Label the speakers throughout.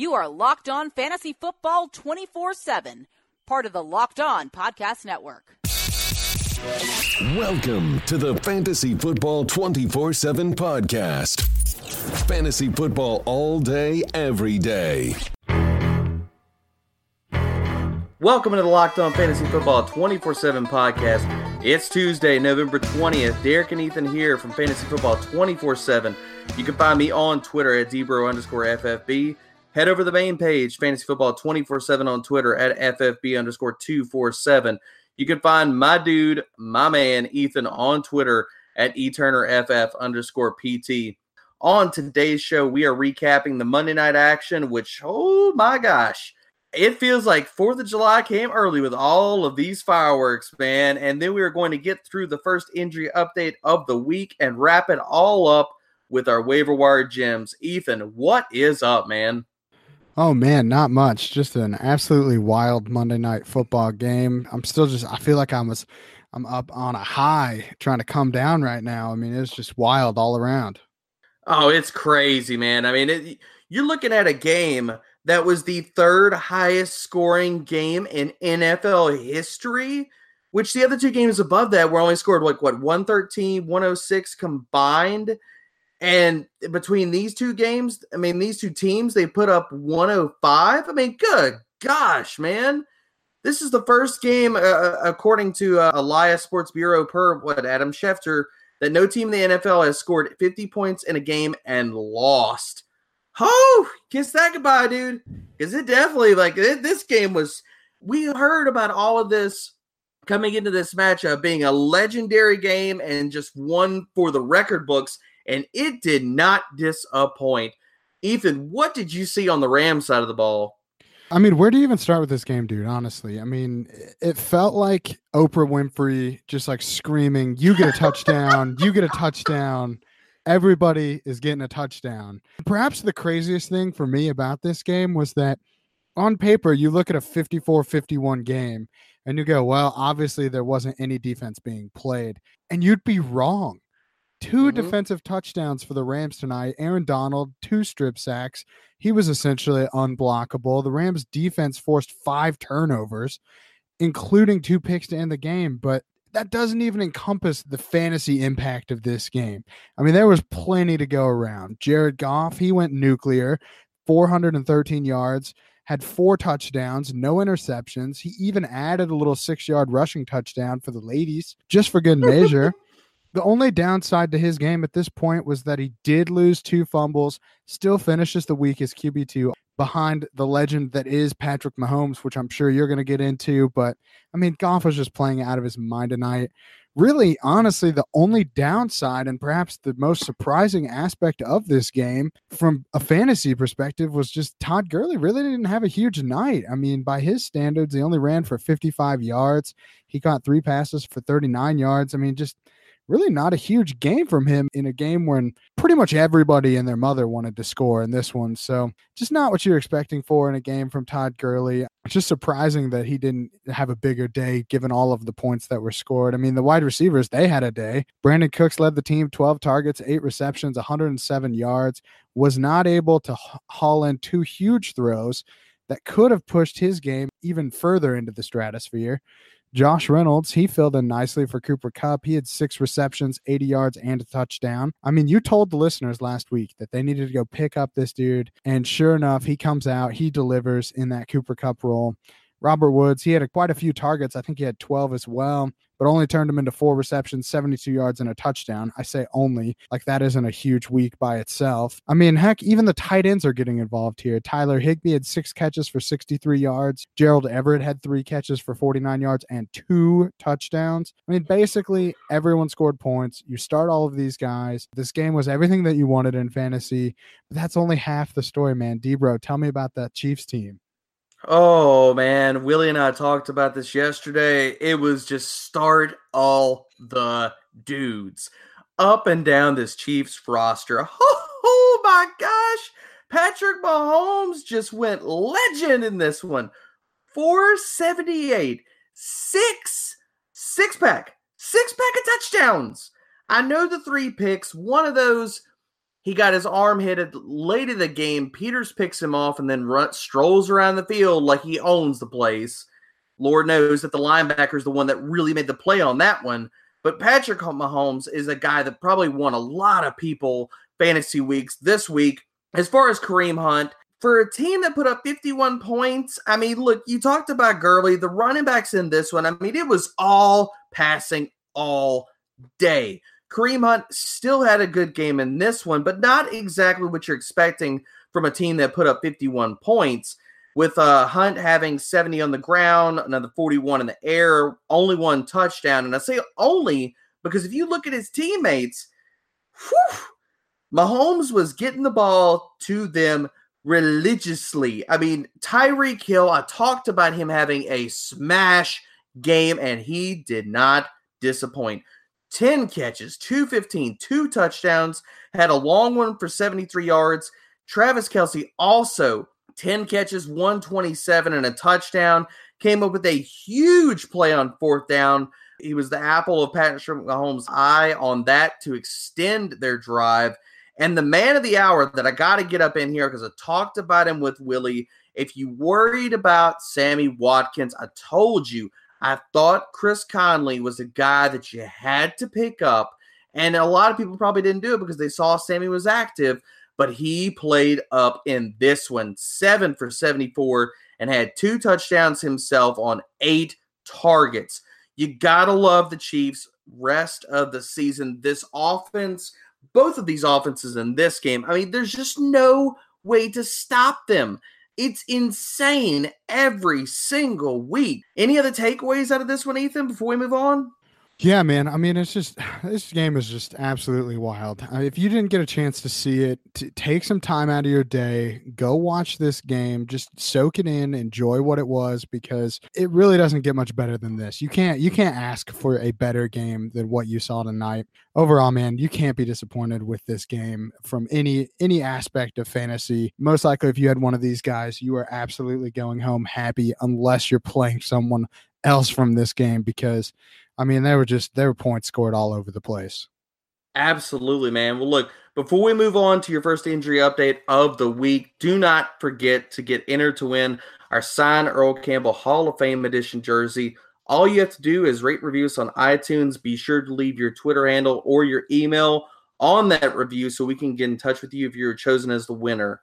Speaker 1: You are Locked On Fantasy Football 24 7, part of the Locked On Podcast Network.
Speaker 2: Welcome to the Fantasy Football 24 7 podcast. Fantasy football all day, every day.
Speaker 3: Welcome to the Locked On Fantasy Football 24 7 podcast. It's Tuesday, November 20th. Derek and Ethan here from Fantasy Football 24 7. You can find me on Twitter at Debro underscore FFB. Head over to the main page, Fantasy Football 24 7 on Twitter at FFB underscore 247. You can find my dude, my man, Ethan on Twitter at eTurnerFF underscore PT. On today's show, we are recapping the Monday night action, which, oh my gosh it feels like Fourth of July came early with all of these fireworks, man. And then we are going to get through the first injury update of the week and wrap it all up with our waiver wire gems. Ethan, what is up, man?
Speaker 4: Oh man, not much. Just an absolutely wild Monday night football game. I'm still just I feel like I was I'm up on a high trying to come down right now. I mean, it's just wild all around.
Speaker 3: Oh, it's crazy, man. I mean, it, you're looking at a game that was the third highest scoring game in NFL history, which the other two games above that were only scored like what 113, 106 combined. And between these two games, I mean, these two teams, they put up 105. I mean, good gosh, man. This is the first game, uh, uh according to uh, Elias Sports Bureau per what Adam Schefter, that no team in the NFL has scored 50 points in a game and lost. Oh, kiss that goodbye, dude. Because it definitely like it, this game was. We heard about all of this coming into this matchup being a legendary game and just one for the record books, and it did not disappoint. Ethan, what did you see on the Rams side of the ball?
Speaker 4: I mean, where do you even start with this game, dude? Honestly, I mean, it felt like Oprah Winfrey just like screaming, "You get a touchdown! you get a touchdown!" everybody is getting a touchdown. Perhaps the craziest thing for me about this game was that on paper, you look at a 54 51 game and you go, well, obviously there wasn't any defense being played. And you'd be wrong. 2 mm-hmm. defensive touchdowns for the Rams tonight. Aaron Donald, two strip sacks. He was essentially unblockable. The Rams defense forced five turnovers, including two picks to end the game. But that doesn't even encompass the fantasy impact of this game. I mean, there was plenty to go around. Jared Goff, he went nuclear, 413 yards, had four touchdowns, no interceptions. He even added a little six yard rushing touchdown for the ladies, just for good measure. The only downside to his game at this point was that he did lose two fumbles, still finishes the week as QB2 behind the legend that is Patrick Mahomes, which I'm sure you're going to get into. But I mean, Goff was just playing out of his mind tonight. Really, honestly, the only downside and perhaps the most surprising aspect of this game from a fantasy perspective was just Todd Gurley really didn't have a huge night. I mean, by his standards, he only ran for 55 yards. He caught three passes for 39 yards. I mean, just really not a huge game from him in a game when pretty much everybody and their mother wanted to score in this one. So just not what you're expecting for in a game from Todd Gurley. It's just surprising that he didn't have a bigger day given all of the points that were scored. I mean, the wide receivers, they had a day. Brandin Cooks led the team 12 targets, eight receptions, 107 yards, was not able to haul in two huge throws that could have pushed his game even further into the stratosphere. Josh Reynolds, he filled in nicely for Cooper Kupp. He had six receptions, 80 yards, and a touchdown. I mean, you told the listeners last week that they needed to go pick up this dude. And sure enough, he comes out, he delivers in that Cooper Kupp role. Robert Woods, he had a, quite a few targets. I think he had 12 as well, but only turned him into four receptions, 72 yards, and a touchdown. I say only, like that isn't a huge week by itself. I mean, heck, even the tight ends are getting involved here. Tyler Higbee had six catches for 63 yards. Gerald Everett had three catches for 49 yards and two touchdowns. I mean, basically, everyone scored points. You start all of these guys. This game was everything that you wanted in fantasy, but that's only half the story, man. Debro, tell me about that Chiefs team.
Speaker 3: Oh man, Willie and I talked about this yesterday. It was just start all the dudes up and down this Chiefs roster. Oh, my gosh, Patrick Mahomes just went legend in this one. 478, six, six pack, six pack of touchdowns. I know the three picks. One of those He got his arm hit late in the game. Peters picks him off and then run, strolls around the field like he owns the place. Lord knows that the linebacker is the one that really made the play on that one. But Patrick Mahomes is a guy that probably won a lot of people fantasy weeks this week. As far as Kareem Hunt, for a team that put up 51 points, I mean, look, you talked about Gurley, the running backs in this one. I mean, it was all passing all day. Kareem Hunt still had a good game in this one, but not exactly what you're expecting from a team that put up 51 points. With uh, Hunt having 70 on the ground, another 41 in the air, only one touchdown. And I say only because if you look at his teammates, whew, Mahomes was getting the ball to them religiously. I mean, Tyreek Hill, I talked about him having a smash game, and he did not disappoint. 10 catches, 215, two touchdowns, had a long one for 73 yards. Travis Kelce also 10 catches, 127, and a touchdown. Came up with a huge play on fourth down. He was the apple of Patrick Mahomes' eye on that to extend their drive. And the man of the hour that I got to get up in here because I talked about him with Willie. If you worried about Sammy Watkins, I told you I thought Chris Conley was a guy that you had to pick up. And a lot of people probably didn't do it because they saw Sammy was active, but he played up in this one, seven for 74, and had two touchdowns himself on eight targets. You got to love the Chiefs rest of the season. This offense, both of these offenses in this game, I mean, there's just no way to stop them. It's insane every single week. Any other takeaways out of this one, Ethan, before we move on?
Speaker 4: Yeah, man. I mean, it's just this game is just absolutely wild. Uh, if you didn't get a chance to see it, t- take some time out of your day, go watch this game, just soak it in, enjoy what it was because it really doesn't get much better than this. You can't you can't ask for a better game than what you saw tonight. Overall, man, you can't be disappointed with this game from any any aspect of fantasy. Most likely if you had one of these guys, you are absolutely going home happy unless you're playing someone else from this game because I mean, they were just there were points scored all over the place.
Speaker 3: Absolutely, man. Well, look, before we move on to your first injury update of the week, do not forget to get entered to win our signed Earl Campbell Hall of Fame edition jersey. All you have to do is rate reviews on iTunes. Be sure to leave your Twitter handle or your email on that review so we can get in touch with you if you're chosen as the winner.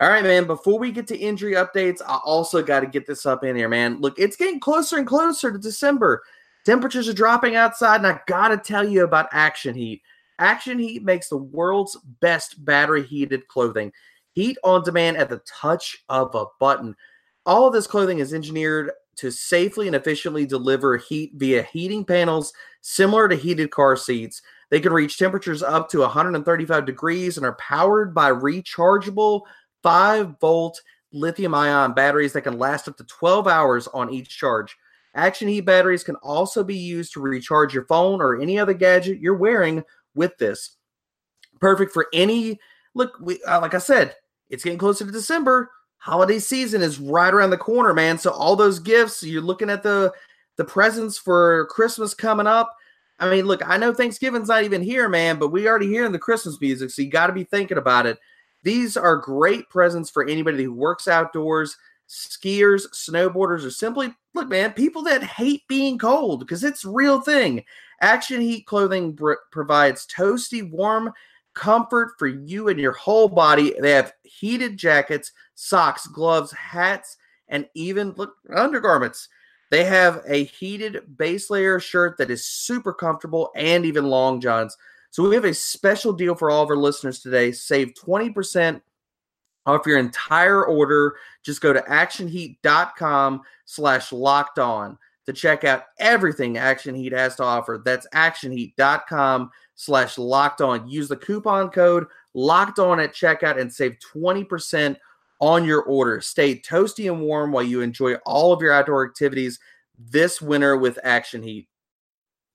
Speaker 3: All right, man. Before we get to injury updates, I also got to get this up in here, man. Look, it's getting closer and closer to December. Temperatures are dropping outside, and I got to tell you about Action Heat. Action Heat makes the world's best battery heated clothing. Heat on demand at the touch of a button. All of this clothing is engineered to safely and efficiently deliver heat via heating panels similar to heated car seats. They can reach temperatures up to 135 degrees and are powered by rechargeable 5 volt lithium ion batteries that can last up to 12 hours on each charge. Action Heat batteries can also be used to recharge your phone or any other gadget you're wearing with this. Perfect for any look. We, uh, like I said, it's getting closer to December. Holiday season is right around the corner, man. So all those gifts, you're looking at the the presents for Christmas coming up. I mean, look, I know Thanksgiving's not even here, man, but we already hearing the Christmas music, so you got to be thinking about it. These are great presents for anybody who works outdoors skiers, snowboarders, or simply look, man, people that hate being cold because it's real thing. Action Heat clothing br- provides toasty, warm comfort for you and your whole body. They have heated jackets, socks, gloves, hats, and even look undergarments. They have a heated base layer shirt that is super comfortable and even long johns. So we have a special deal for all of our listeners today. Save 20% off your entire order. Just go to actionheat.com slash locked on to check out everything Action Heat has to offer. That's actionheat.com slash locked on. Use the coupon code locked on at checkout and save 20% on your order. Stay toasty and warm while you enjoy all of your outdoor activities this winter with Action Heat.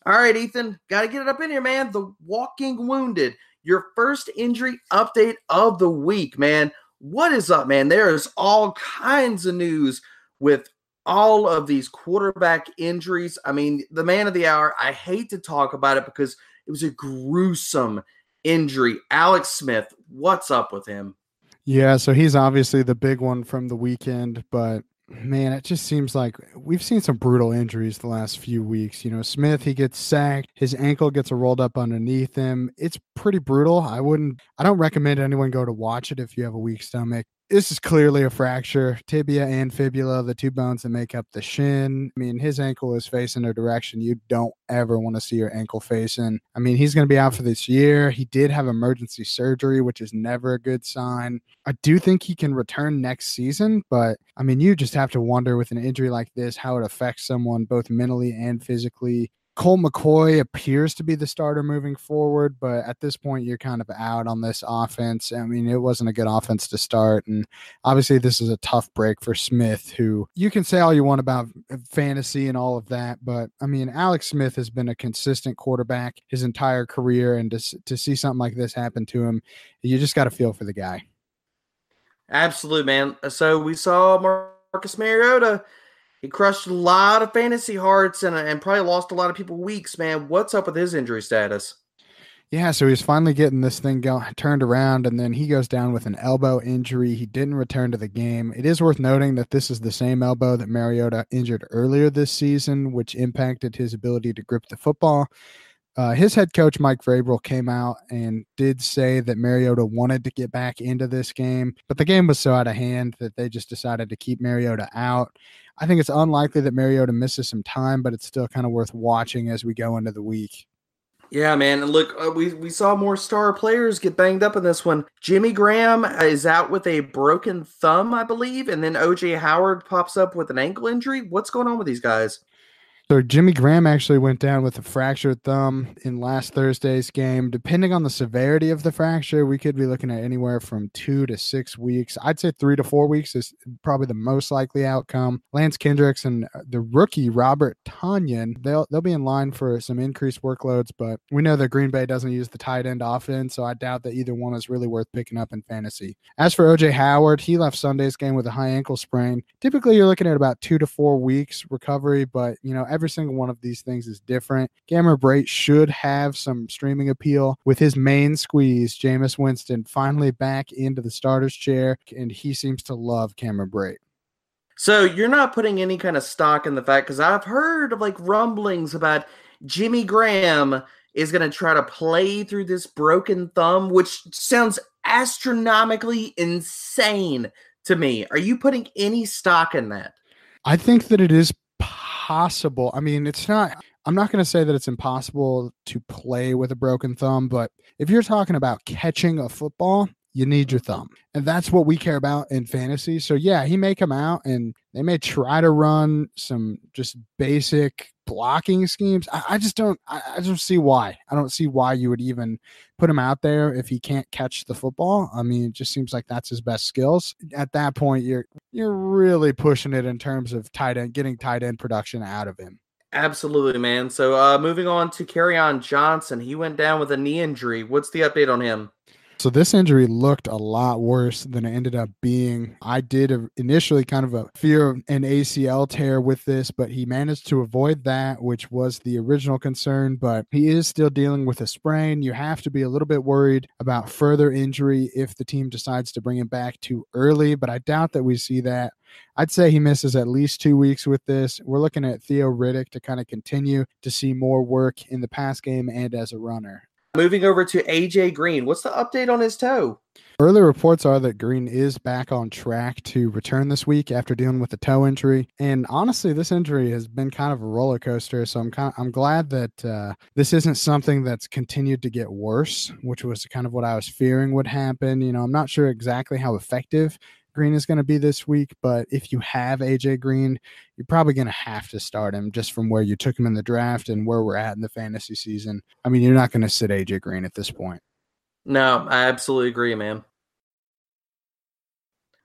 Speaker 3: All right, Ethan, got to get it up in here, man. The Walking Wounded, your first injury update of the week, man. What is up, man? There is all kinds of news with all of these quarterback injuries. I mean, the man of the hour, I hate to talk about it because it was a gruesome injury. Alex Smith, what's up with him?
Speaker 4: Yeah, so he's obviously the big one from the weekend, but man, it just seems like we've seen some brutal injuries the last few weeks. You know, Smith, he gets sacked, his ankle gets rolled up underneath him. It's pretty brutal. I wouldn't, I don't recommend anyone go to watch it if you have a weak stomach this is clearly a fracture. Tibia and fibula the two bones that make up the shin. I mean his ankle is facing a direction you don't ever want to see your ankle facing. I mean he's going to be out for this year. He did have emergency surgery which is never a good sign. I do think he can return next season but i mean you just have to wonder with an injury like this how it affects someone both mentally and physically Colt McCoy appears to be the starter moving forward, but at this point, you're kind of out on this offense. I mean, it wasn't a good offense to start. And obviously, this is a tough break for Smith, who you can say all you want about fantasy and all of that. But I mean, Alex Smith has been a consistent quarterback his entire career. And to, to see something like this happen to him, you just got to feel for the guy.
Speaker 3: Absolutely, man. So we saw Marcus Mariota he crushed a lot of fantasy hearts and, and probably lost a lot of people weeks, man. What's up with his injury status?
Speaker 4: Yeah, so he's finally getting this thing go, turned around, and then he goes down with an elbow injury. He didn't return to the game. It is worth noting that this is the same elbow that Mariota injured earlier this season, which impacted his ability to grip the football. Uh, his head coach Mike Vrabel came out and did say that Mariota wanted to get back into this game, but the game was so out of hand that they just decided to keep Mariota out. I think it's unlikely that Mariota misses some time, but it's still kind of worth watching as we go into the week.
Speaker 3: Yeah, man. And look, uh, we, we saw more star players get banged up in this one. Jimmy Graham is out with a broken thumb, I believe. And then OJ Howard pops up with an ankle injury. What's going on with these guys?
Speaker 4: So Jimmy Graham actually went down with a fractured thumb in last Thursday's game. Depending on the severity of the fracture, we could be looking at anywhere from two to six weeks. I'd say three to four weeks is probably the most likely outcome. Lance Kendricks and uh, the rookie Robert Tonyan, they'll they'll be in line for some increased workloads, but we know that Green Bay doesn't use the tight end often, so I doubt that either one is really worth picking up in fantasy. As for OJ Howard, he left Sunday's game with a high ankle sprain. Typically, you're looking at about two to four weeks recovery, but you know every single one of these things is different. Cameron Brate should have some streaming appeal with his main squeeze, Jameis Winston, finally back into the starter's chair, and he seems to love Cameron Brate.
Speaker 3: So you're not putting any kind of stock in the fact because I've heard of like rumblings about Jimmy Graham is going to try to play through this broken thumb, which sounds astronomically insane to me. Are you putting any stock in that?
Speaker 4: I think that it is impossible. I mean, it's not, I'm not going to say that it's impossible to play with a broken thumb, but if you're talking about catching a football, you need your thumb. And that's what we care about in fantasy. So, yeah, he may come out and they may try to run some just basic blocking schemes. I, I just don't. I, I, don't see why. I don't see why you would even put him out there if he can't catch the football. I mean, it just seems like that's his best skills. At that point, you're you're really pushing it in terms of tight end, getting tight end production out of him.
Speaker 3: Absolutely, man. So, uh, moving on to Kerryon Johnson, he went down with a knee injury. What's the update on him?
Speaker 4: So this injury looked a lot worse than it ended up being. I did initially kind of a fear of an ACL tear with this, but he managed to avoid that, which was the original concern. But he is still dealing with a sprain. You have to be a little bit worried about further injury if the team decides to bring him back too early. But I doubt that we see that. I'd say he misses at least two weeks with this. We're looking at Theo Riddick to kind of continue to see more work in the pass game and as a runner.
Speaker 3: Moving over to AJ Green, what's the update on his toe?
Speaker 4: Early reports are that Green is back on track to return this week after dealing with a toe injury. And honestly, this injury has been kind of a roller coaster. So I'm kind of, I'm glad that uh, this isn't something that's continued to get worse, which was kind of what I was fearing would happen. You know, I'm not sure exactly how effective Green is going to be this week, but if you have AJ Green, you're probably going to have to start him just from where you took him in the draft and where we're at in the fantasy season. I mean, you're not going to sit AJ Green at this point.
Speaker 3: No, I absolutely agree, man.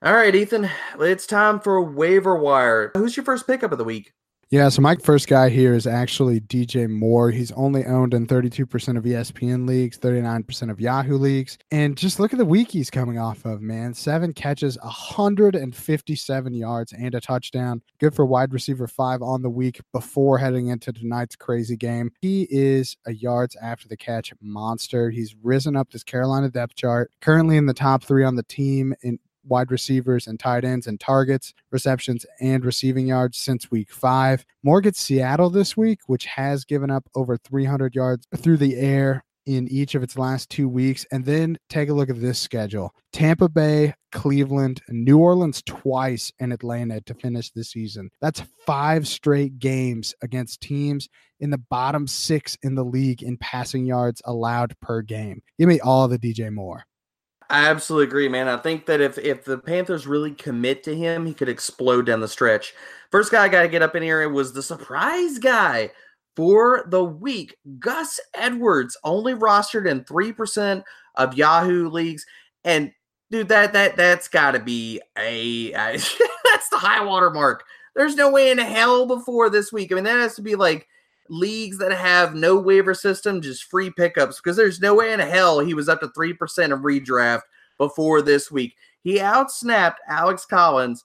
Speaker 3: All right, Ethan, it's time for waiver wire. Who's your first pickup of the week?
Speaker 4: Yeah, so my first guy here is actually DJ Moore. He's only owned in 32% of ESPN leagues, 39% of Yahoo leagues. And just look at the week he's coming off of, man. Seven catches, 157 yards, and a touchdown. Good for wide receiver five on the week before heading into tonight's crazy game. He is a yards after the catch monster. He's risen up this Carolina depth chart, currently in the top three on the team in wide receivers and tight ends and targets, receptions, and receiving yards since week five. Moore gets Seattle this week, which has given up over 300 yards through the air in each of its last two weeks. And then take a look at this schedule Tampa Bay, Cleveland, New Orleans twice, and Atlanta to finish the season. That's five straight games against teams in the bottom six in the league in passing yards allowed per game. Give me all the DJ Moore.
Speaker 3: I absolutely agree, man. I think that if if the Panthers really commit to him, he could explode down the stretch. First guy I got to get up in here was the surprise guy for the week, Gus Edwards, only rostered in three percent of Yahoo leagues, and dude, that that that's got to be a, that's the high water mark. There's no way in hell before this week. I mean, that has to be like leagues that have no waiver system, just free pickups, because there's no way in hell he was up to 3% of redraft before this week. He outsnapped Alex Collins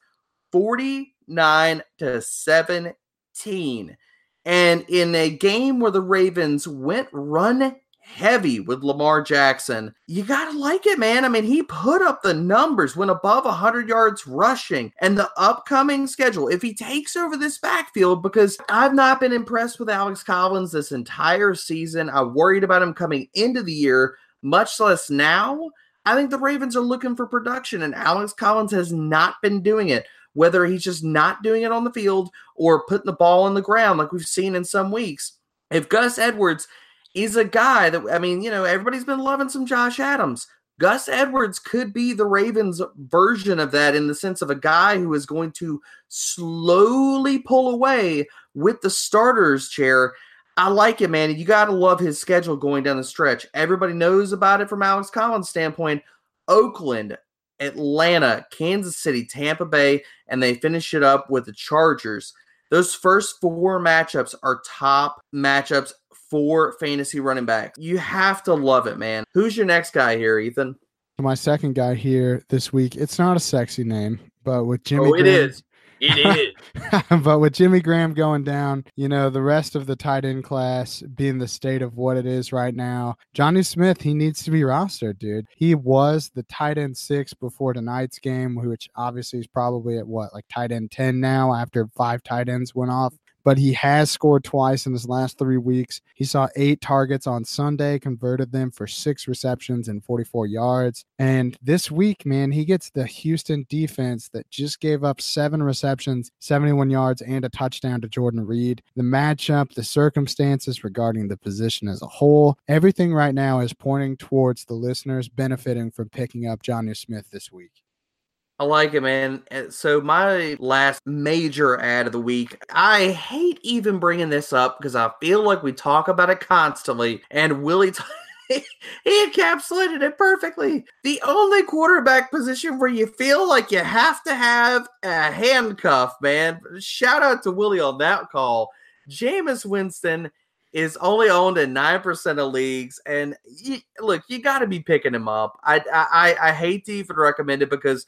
Speaker 3: 49 to 17. And in a game where the Ravens went run heavy with Lamar Jackson. You got to like it, man. I mean, he put up the numbers, went above 100 yards rushing, and the upcoming schedule. If he takes over this backfield, because I've not been impressed with Alex Collins this entire season, I worried about him coming into the year, much less now. I think the Ravens are looking for production, and Alex Collins has not been doing it. Whether he's just not doing it on the field or putting the ball on the ground, like we've seen in some weeks. If Gus Edwards He's a guy that I mean, you know, everybody's been loving some Josh Adams. Gus Edwards could be the Ravens version of that in the sense of a guy who is going to slowly pull away with the starter's chair. I like it, man. You got to love his schedule going down the stretch. Everybody knows about it from Alex Collins' standpoint. Oakland, Atlanta, Kansas City, Tampa Bay, and they finish it up with the Chargers. Those first four matchups are top matchups for fantasy running backs. You have to love it, man. Who's your next guy here, Ethan?
Speaker 4: My second guy here this week. It's not a sexy name, but with Jimmy.
Speaker 3: Oh, it Graham, is. It
Speaker 4: is. but with Jimmy Graham going down, you know, the rest of the tight end class being the state of what it is right now, Jonnu Smith, he needs to be rostered, dude. He was the tight end six before tonight's game, which obviously is probably at what, like tight end 10 now after five tight ends went off but he has scored twice in his last three weeks. He saw eight targets on Sunday, converted them for six receptions and 44 yards. And this week, man, he gets the Houston defense that just gave up seven receptions, 71 yards, and a touchdown to Jordan Reed. The matchup, the circumstances regarding the position as a whole, everything right now is pointing towards the listeners benefiting from picking up Jonnu Smith this week.
Speaker 3: I like it, man. So my last major ad of the week, I hate even bringing this up because I feel like we talk about it constantly, and Willie. T- he encapsulated it perfectly. The only quarterback position where you feel like you have to have a handcuff, man. Shout out to Willie on that call. Jameis Winston is only owned in nine percent of leagues, and you, look, you got to be picking him up. I, I I hate to even recommend it because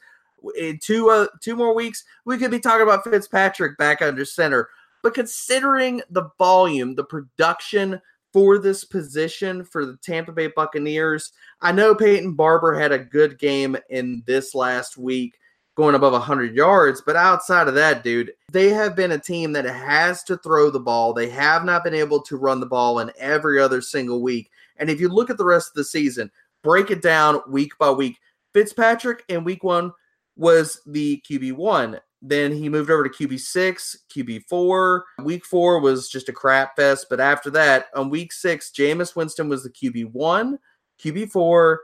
Speaker 3: in two uh, two more weeks, we could be talking about Fitzpatrick back under center. But considering the volume, the production for this position for the Tampa Bay Buccaneers, I know Peyton Barber had a good game in this last week, going above 100 yards. But outside of that, dude, they have been a team that has to throw the ball. They have not been able to run the ball in every other single week. And if you look at the rest of the season, break it down week by week. Fitzpatrick in week one was the QB1. Then he moved over to QB6, QB4. Week four was just a crap fest. But after that, on week six, Jameis Winston was the QB1, QB4,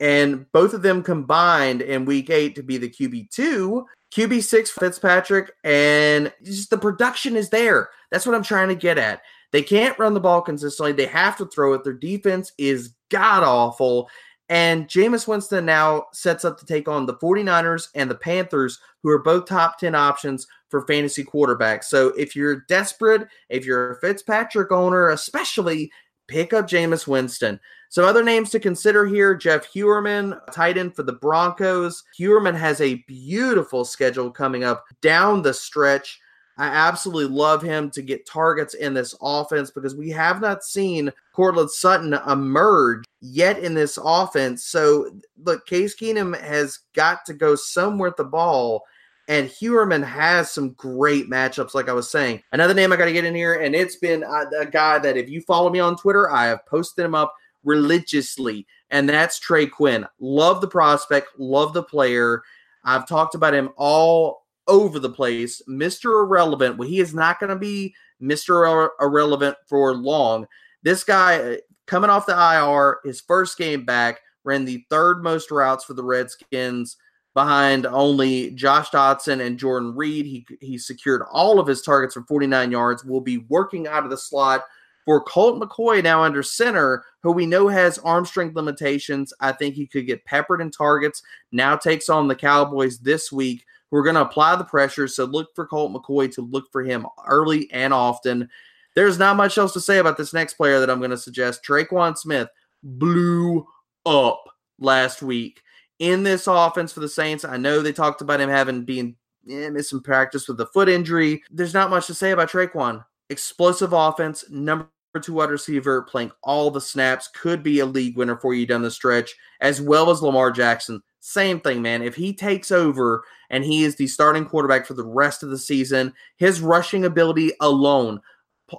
Speaker 3: and both of them combined in week eight to be the QB2. QB6 Fitzpatrick, and just the production is there. That's what I'm trying to get at. They can't run the ball consistently. They have to throw it. Their defense is god awful. And Jameis Winston now sets up to take on the 49ers and the Panthers, who are both top 10 options for fantasy quarterbacks. So if you're desperate, if you're a Fitzpatrick owner, especially, pick up Jameis Winston. Some other names to consider here Jeff Heuerman, tight end for the Broncos. Hewerman has a beautiful schedule coming up down the stretch. I absolutely love him to get targets in this offense because we have not seen Courtland Sutton emerge yet in this offense. So, look, Case Keenum has got to go somewhere with the ball. And Heuerman has some great matchups, like I was saying. Another name I got to get in here, and it's been a, a guy that if you follow me on Twitter, I have posted him up religiously, and that's Trey Quinn. Love the prospect, love the player. I've talked about him all over the place. Mr. Irrelevant. Well, he is not going to be Mr. Irrelevant for long. This guy uh, coming off the IR, his first game back, ran the third most routes for the Redskins behind only Josh Doctson and Jordan Reed. He he secured all of his targets for 49 yards. Will be working out of the slot for Colt McCoy now under center, who we know has arm strength limitations. I think he could get peppered in targets. Now takes on the Cowboys this week. We're going to apply the pressure. So look for Colt McCoy to look for him early and often. There's not much else to say about this next player that I'm going to suggest. Tre'Quan Smith blew up last week in this offense for the Saints. I know they talked about him having being eh, missing practice with the foot injury. There's not much to say about Tre'Quan explosive offense, number two wide receiver, playing all the snaps, could be a league winner for you down the stretch, as well as Lamar Jackson. Same thing, man. If he takes over and he is the starting quarterback for the rest of the season, his rushing ability alone,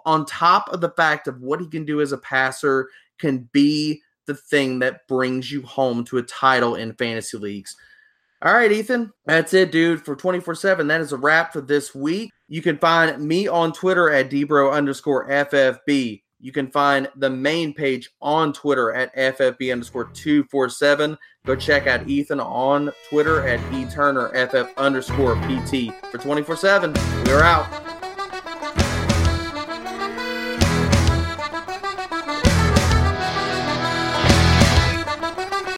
Speaker 3: on top of the fact of what he can do as a passer, can be the thing that brings you home to a title in fantasy leagues. All right, Ethan. That's it, dude, for 24 7. That is a wrap for this week. You can find me on Twitter at Debro underscore FFB. You can find the main page on Twitter at FFB underscore 247. Go check out Ethan on Twitter at eTurnerFF underscore PT. For 24 7, we are out.